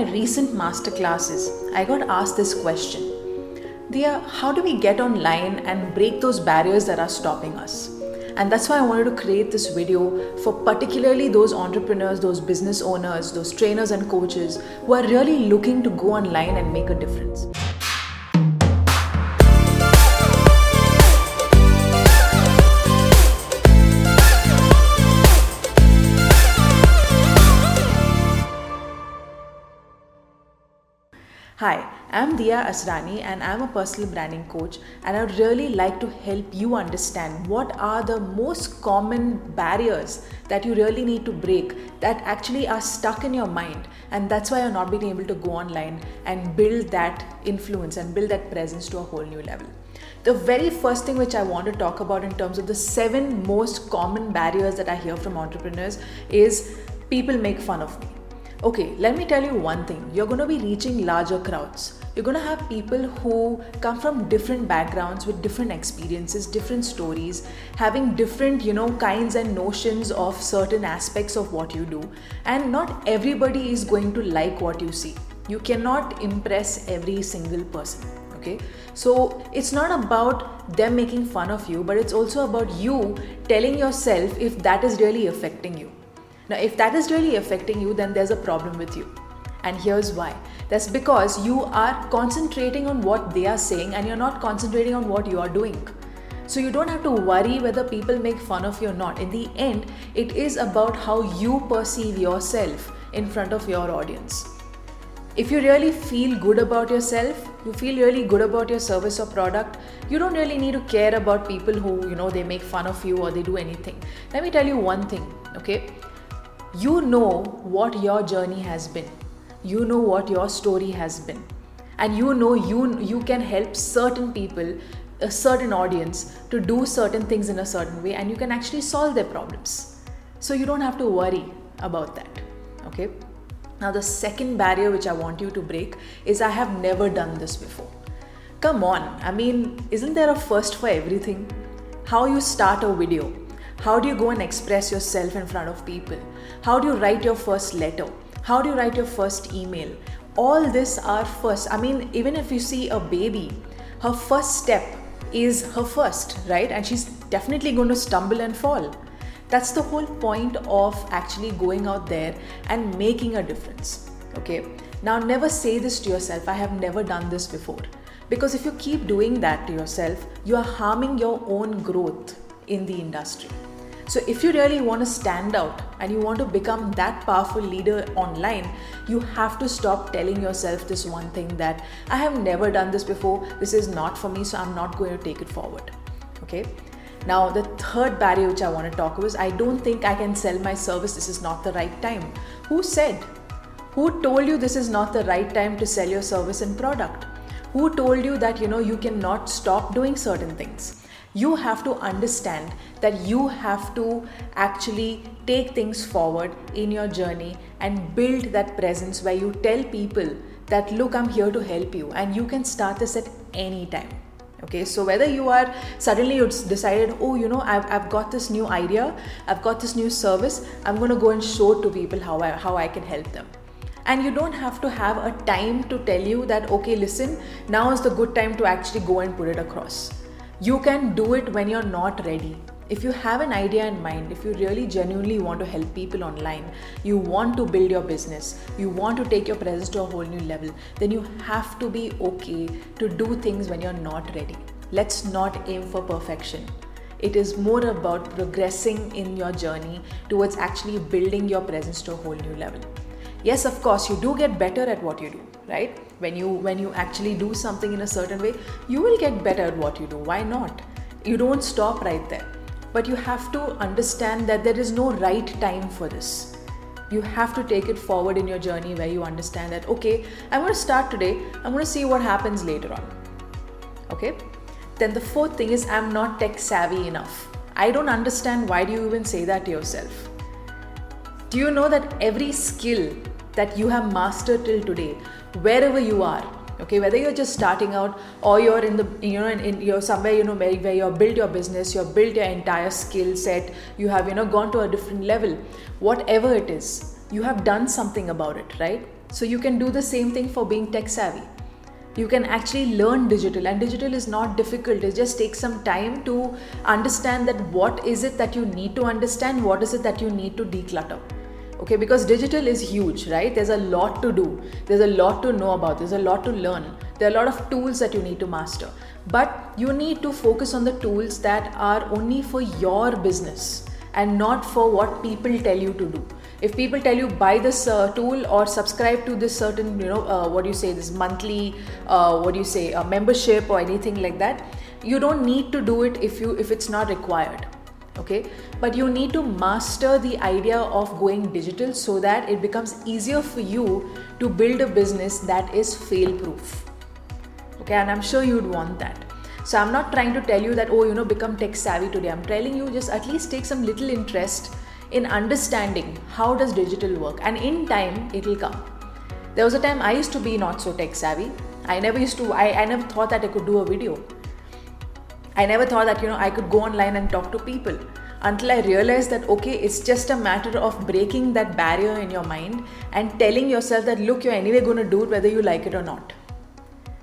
my recent master classes, I got asked this question Dia, how do we get online and break those barriers that are stopping us? And that's why I wanted to create this video for particularly those entrepreneurs, those business owners, those trainers and coaches who are really looking to go online and make a difference. Hi, I'm Dia Asrani and I'm a personal branding coach and I would really like to help you understand what are the most common barriers that you really need to break that actually are stuck in your mind and that's why you're not being able to go online and build that influence and build that presence to a whole new level. The very first thing which I want to talk about in terms of the seven most common barriers that I hear from entrepreneurs is people make fun of me Okay, let me tell you one thing. You're going to be reaching larger crowds. You're going to have people who come from different backgrounds with different experiences, different stories, having different, you know, kinds and notions of certain aspects of what you do. And not everybody is going to like what you see. You cannot impress every single person. Okay, so it's not about them making fun of you, but it's also about you telling yourself if that is really affecting you now, if that is really affecting you, then there's a problem with you. And here's why that's because you are concentrating on what they are saying and you're not concentrating on what you are doing. So you don't have to worry whether people make fun of you or not. In the end, it is about how you perceive yourself in front of your audience. If you really feel good about yourself, you feel really good about your service or product, you don't really need to care about people who, you know, they make fun of you or they do anything. Let me tell you one thing, okay? You know what your journey has been. You know what your story has been. And you know you you can help certain people a certain audience to do certain things in a certain way and you can actually solve their problems. So you don't have to worry about that okay? Now the second barrier which i want you to break is i have never done this before. Come on. I mean isn't there a first for everything? How you start a video how do you go and express yourself in front of people? How do you write your first letter? How do you write your first email? All this are first. I mean, even if you see a baby, her first step is her first, right? And she's definitely going to stumble and fall. That's the whole point of actually going out there and making a difference. Okay. Now, never say this to yourself I have never done this before. Because if you keep doing that to yourself, you are harming your own growth in the industry. So, if you really want to stand out and you want to become that powerful leader online, you have to stop telling yourself this one thing that I have never done this before, this is not for me, so I'm not going to take it forward. Okay. Now, the third barrier which I want to talk about is I don't think I can sell my service, this is not the right time. Who said? Who told you this is not the right time to sell your service and product? Who told you that you know you cannot stop doing certain things? You have to understand that you have to actually take things forward in your journey and build that presence where you tell people that look i'm here to help you and you can start this at any time. Okay so whether you are suddenly you decided oh you know I've, I've got this new idea i've got this new service i'm going to go and show to people how I, how I can help them. And you don't have to have a time to tell you that okay listen now is the good time to actually go and put it across you can do it when you're not ready. If you have an idea in mind, if you really genuinely want to help people online, you want to build your business, you want to take your presence to a whole new level, then you have to be okay to do things when you're not ready. Let's not aim for perfection. It is more about progressing in your journey towards actually building your presence to a whole new level. Yes, of course, you do get better at what you do right when you when you actually do something in a certain way you will get better at what you do. Why not? You don't stop right there. But you have to understand that there is no right time for this. You have to take it forward in your journey where you understand that okay i'm going to start today. I'm going to see what happens later on. Okay? Then the fourth thing is i'm not tech savvy enough. I don't understand why do you even say that to yourself? Do you know that every skill that you have mastered till today wherever you are okay whether you're just starting out or you're in the you know in, in you're somewhere you know where, where you've built your business you've built your entire skill set you have you know gone to a different level whatever it is you have done something about it right So you can do the same thing for being tech savvy. You can actually learn digital, and digital is not difficult. It just takes some time to understand that what is it that you need to understand, what is it that you need to declutter okay because digital is huge right? There's a lot to do. There's a lot to know about. There's a lot to learn. There are a lot of tools that you need to master. But you need to focus on the tools that are only for your business and not for what people tell you to do. If people tell you buy this uh, tool or subscribe to this certain you know uh, what do you say this monthly uh, what do you say A membership or anything like that you don't need to do it if you if it's not required okay? But you need to master the idea of going digital so that it becomes easier for you to build a business that is fail proof okay? And i'm sure you'd want that. So i'm not trying to tell you that oh you know become tech savvy today. I'm telling you just at least take some little interest in understanding how does digital work. And in time it will come. There was a time i used to be not so tech savvy. I never used to I, I never thought that i could do a video I never thought that you know I could go online and talk to people until I realized that okay, it's just a matter of breaking that barrier in your mind and telling yourself that look, you're anyway going to do it whether you like it or not.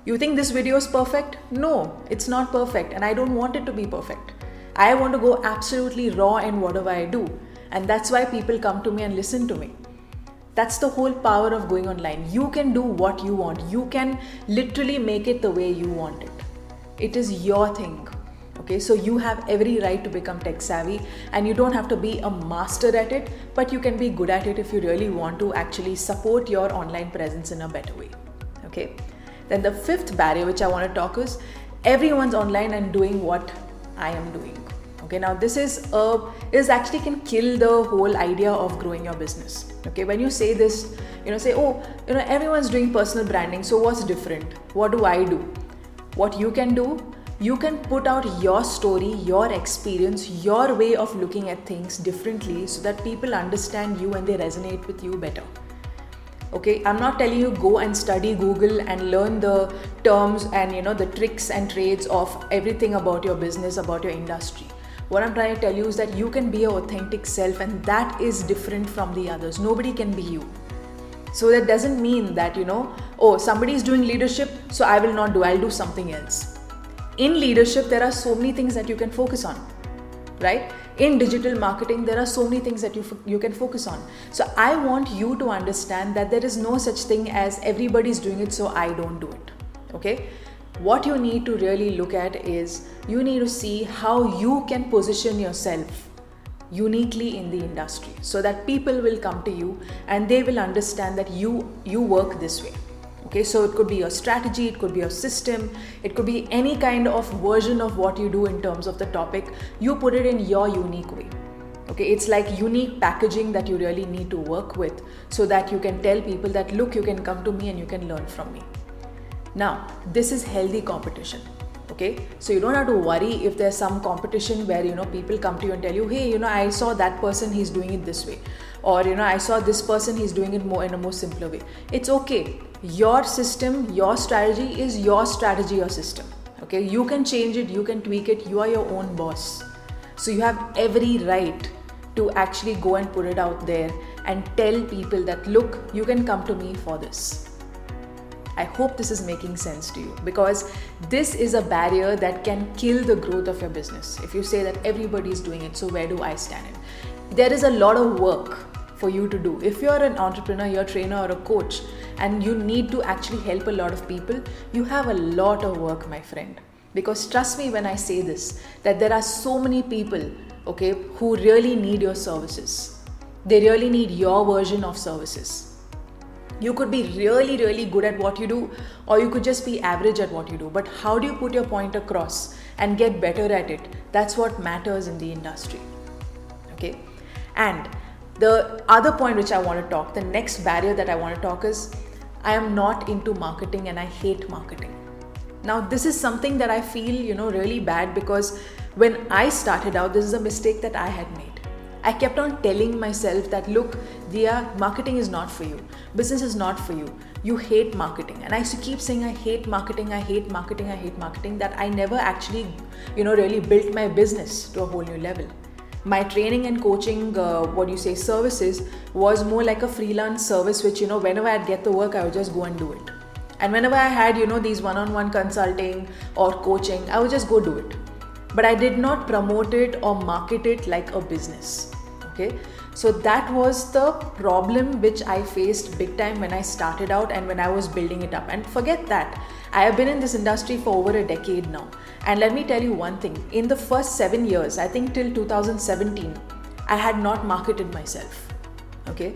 You think this video is perfect? No, it's not perfect, and I don't want it to be perfect. I want to go absolutely raw in whatever I do, and that's why people come to me and listen to me. That's the whole power of going online. You can do what you want, you can literally make it the way you want it. It is your thing okay? So you have every right to become tech savvy and you don't have to be a master at it but you can be good at it if you really want to actually support your online presence in a better way okay? Then the fifth barrier which i want to talk is everyone's online and doing what i am doing okay? Now this is a is actually can kill the whole idea of growing your business okay? When you say this you know say oh you know everyone's doing personal branding so what's different? What do i do? What you can do you can put out your story, your experience, your way of looking at things differently so that people understand you and they resonate with you better. Okay, I'm not telling you go and study Google and learn the terms and you know the tricks and trades of everything about your business, about your industry. What I'm trying to tell you is that you can be your authentic self and that is different from the others. Nobody can be you. So that doesn't mean that you know, oh, somebody is doing leadership, so I will not do, I'll do something else in leadership there are so many things that you can focus on right? In digital marketing there are so many things that you you can focus on. So i want you to understand that there is no such thing as everybody's doing it so i don't do it okay? What you need to really look at is you need to see how you can position yourself uniquely in the industry so that people will come to you and they will understand that you you work this way okay so it could be your strategy it could be your system it could be any kind of version of what you do in terms of the topic. You put it in your unique way. Okay it's like unique packaging that you really need to work with so that you can tell people that look you can come to me and you can learn from me. Now this is healthy competition okay? So you don't have to worry if there's some competition where you know people come to you and tell you hey you know i saw that person he's doing it this way. Or you know i saw this person he's doing it more in a more simpler way. It's okay. Your system your strategy is your strategy your system okay? You can change it you can tweak it. You are your own boss. So you have every right to actually go and put it out there and tell people that look you can come to me for this I hope this is making sense to you because this is a barrier that can kill the growth of your business. If you say that everybody is doing it, so where do I stand in? There is a lot of work for you to do. If you're an entrepreneur, you're a trainer or a coach, and you need to actually help a lot of people, you have a lot of work, my friend. Because trust me when I say this, that there are so many people, okay, who really need your services. They really need your version of services. You could be really, really good at what you do, or you could just be average at what you do. But how do you put your point across and get better at it? That's what matters in the industry. Okay, and the other point which I want to talk, the next barrier that I want to talk is I am not into marketing and I hate marketing. Now, this is something that I feel, you know, really bad because when I started out, this is a mistake that I had made. I kept on telling myself that look, Dia, marketing is not for you. Business is not for you. You hate marketing. And I used to keep saying I hate marketing, I hate marketing, I hate marketing, that I never actually, you know, really built my business to a whole new level. my training and coaching uh, what do you say services was more like a freelance service which you know whenever i'd get the work i would just go and do it and whenever i had you know these one-on-one consulting or coaching i would just go do it but i did not promote it or market it like a business. Okay? So that was the problem which i faced big time when i started out and when i was building it up. And forget that. I have been in this industry for over a decade now. And let me tell you one thing. In the first 7 years i think till 2017 i had not marketed myself. Okay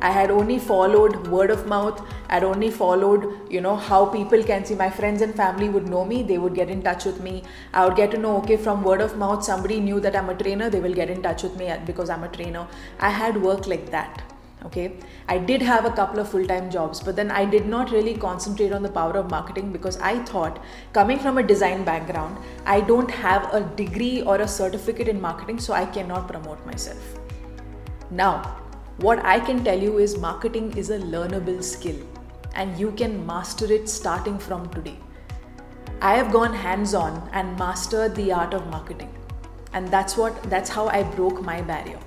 I had only followed word of mouth. I'd only followed, you know, how people can see my friends and family would know me. They would get in touch with me. I would get to know, okay, from word of mouth, somebody knew that I'm a trainer. They will get in touch with me because I'm a trainer. I had work like that. Okay, I did have a couple of full time jobs, but then I did not really concentrate on the power of marketing because I thought, coming from a design background, I don't have a degree or a certificate in marketing, so I cannot promote myself. Now, what I can tell you is marketing is a learnable skill and you can master it starting from today. I have gone hands on and mastered the art of marketing. And that's what that's how I broke my barrier.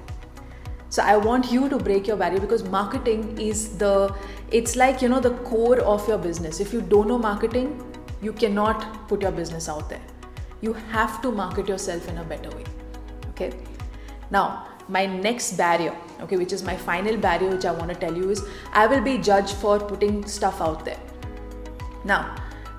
So I want you to break your barrier because marketing is the it's like you know the core of your business. If you don't know marketing, you cannot put your business out there. You have to market yourself in a better way. Okay? Now, my next barrier okay which is my final barrier which i want to tell you is i will be judged for putting stuff out there. Now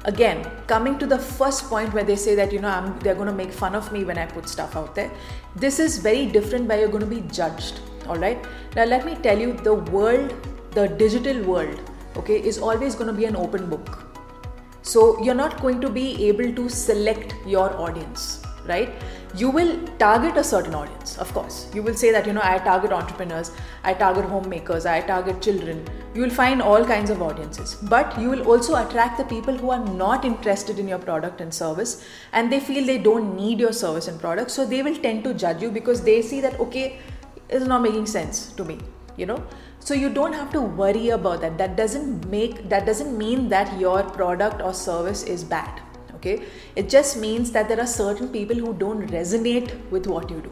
again coming to the first point where they say that you know I'm, they're going to make fun of me when i put stuff out there this is very different where you're going to be judged all right now let me tell you the world the digital world okay is always going to be an open book. So you're not going to be able to select your audience right you will target a certain audience of course. You will say that you know i target entrepreneurs i target homemakers i target children. You will find all kinds of audiences. But you will also attract the people who are not interested in your product and service and they feel they don't need your service and product so they will tend to judge you because they see that okay it's not making sense to me you know. So you don't have to worry about that. That doesn't make that doesn't mean that your product or service is bad okay? It just means that there are certain people who don't resonate with what you do.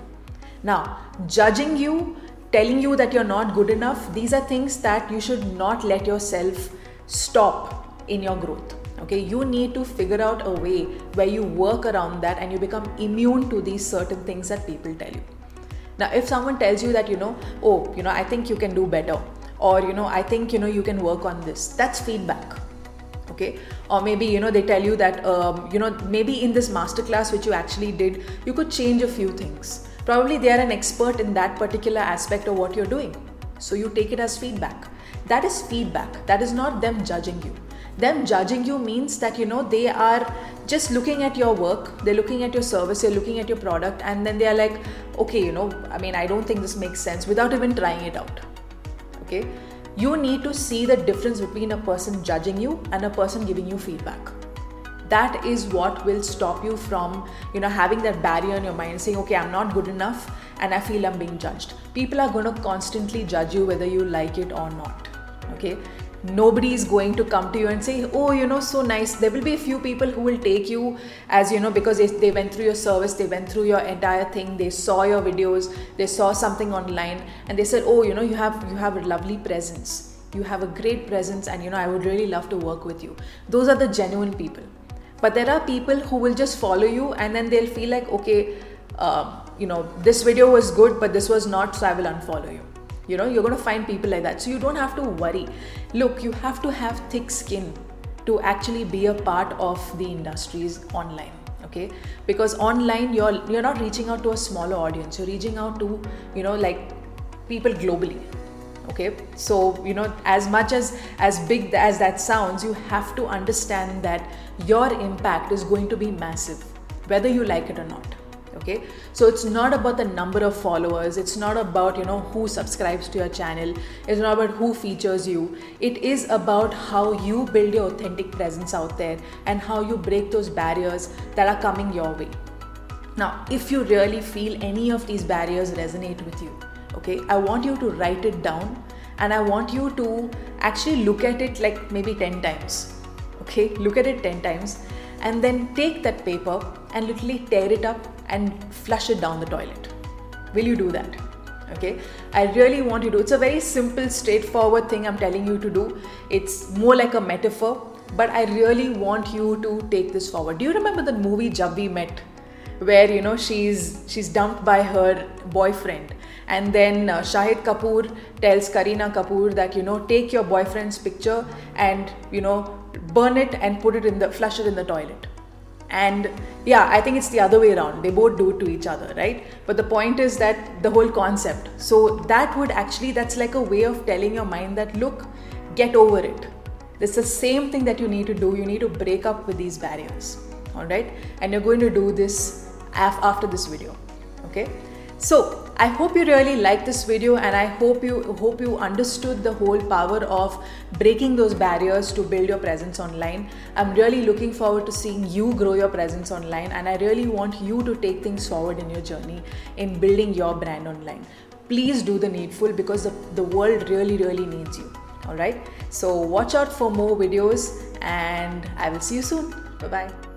Now judging you telling you that you're not good enough these are things that you should not let yourself stop in your growth okay? You need to figure out a way where you work around that and you become immune to these certain things that people tell you. Now if someone tells you that you know oh you know i think you can do better or you know i think you know you can work on this that's feedback okay? Or maybe you know they tell you that um, you know maybe in this masterclass which you actually did you could change a few things. Probably they are an expert in that particular aspect of what you're doing. So you take it as feedback. That is feedback. That is not them judging you. Them judging you means that you know they are just looking at your work they're looking at your service they're looking at your product and then they are like okay you know i mean i don't think this makes sense without even trying it out. Okay you need to see the difference between a person judging you and a person giving you feedback. That is what will stop you from you know having that barrier in your mind saying okay i'm not good enough and i feel i'm being judged. People are going to constantly judge you whether you like it or not okay nobody is going to come to you and say oh you know so nice. There will be a few people who will take you as you know because they, went through your service they went through your entire thing they saw your videos they saw something online and they said oh you know you have you have a lovely presence. You have a great presence and you know i would really love to work with you. Those are the genuine people. But there are people who will just follow you and then they'll feel like okay uh, you know this video was good but this was not so i will unfollow you you know you're going to find people like that. So you don't have to worry. Look you have to have thick skin to actually be a part of the industries online okay? Because online you're you're not reaching out to a smaller audience. You're reaching out to you know like people globally okay? So you know as much as as big as that sounds you have to understand that your impact is going to be massive whether you like it or not okay? So it's not about the number of followers. It's not about you know who subscribes to your channel. It's not about who features you. It is about how you build your authentic presence out there and how you break those barriers that are coming your way. Now if you really feel any of these barriers resonate with you okay i want you to write it down and i want you to actually look at it like maybe 10 times okay? Look at it 10 times and then take that paper and literally tear it up and flush it down the toilet. will you do that? Okay? I really want you to it's a very simple straightforward thing i'm telling you to do. It's more like a metaphor but i really want you to take this forward. Do you remember the movie jab we met where you know she's she's dumped by her boyfriend. And then uh, Shahid Kapoor tells Kareena Kapoor that you know take your boyfriend's picture and you know burn it and put it in the flush it in the toilet and yeah i think it's the other way around. They both do it to each other right? But the point is that the whole concept. So that would actually that's like a way of telling your mind that look get over it. It's the same thing that you need to do. You need to break up with these barriers. All right? And you're going to do this after this video. Okay? So I hope you really liked this video and I hope you hope you understood the whole power of breaking those barriers to build your presence online. I'm really looking forward to seeing you grow your presence online and I really want you to take things forward in your journey in building your brand online. Please do the needful because the, the world really really needs you. All right? So watch out for more videos and I will see you soon. Bye bye.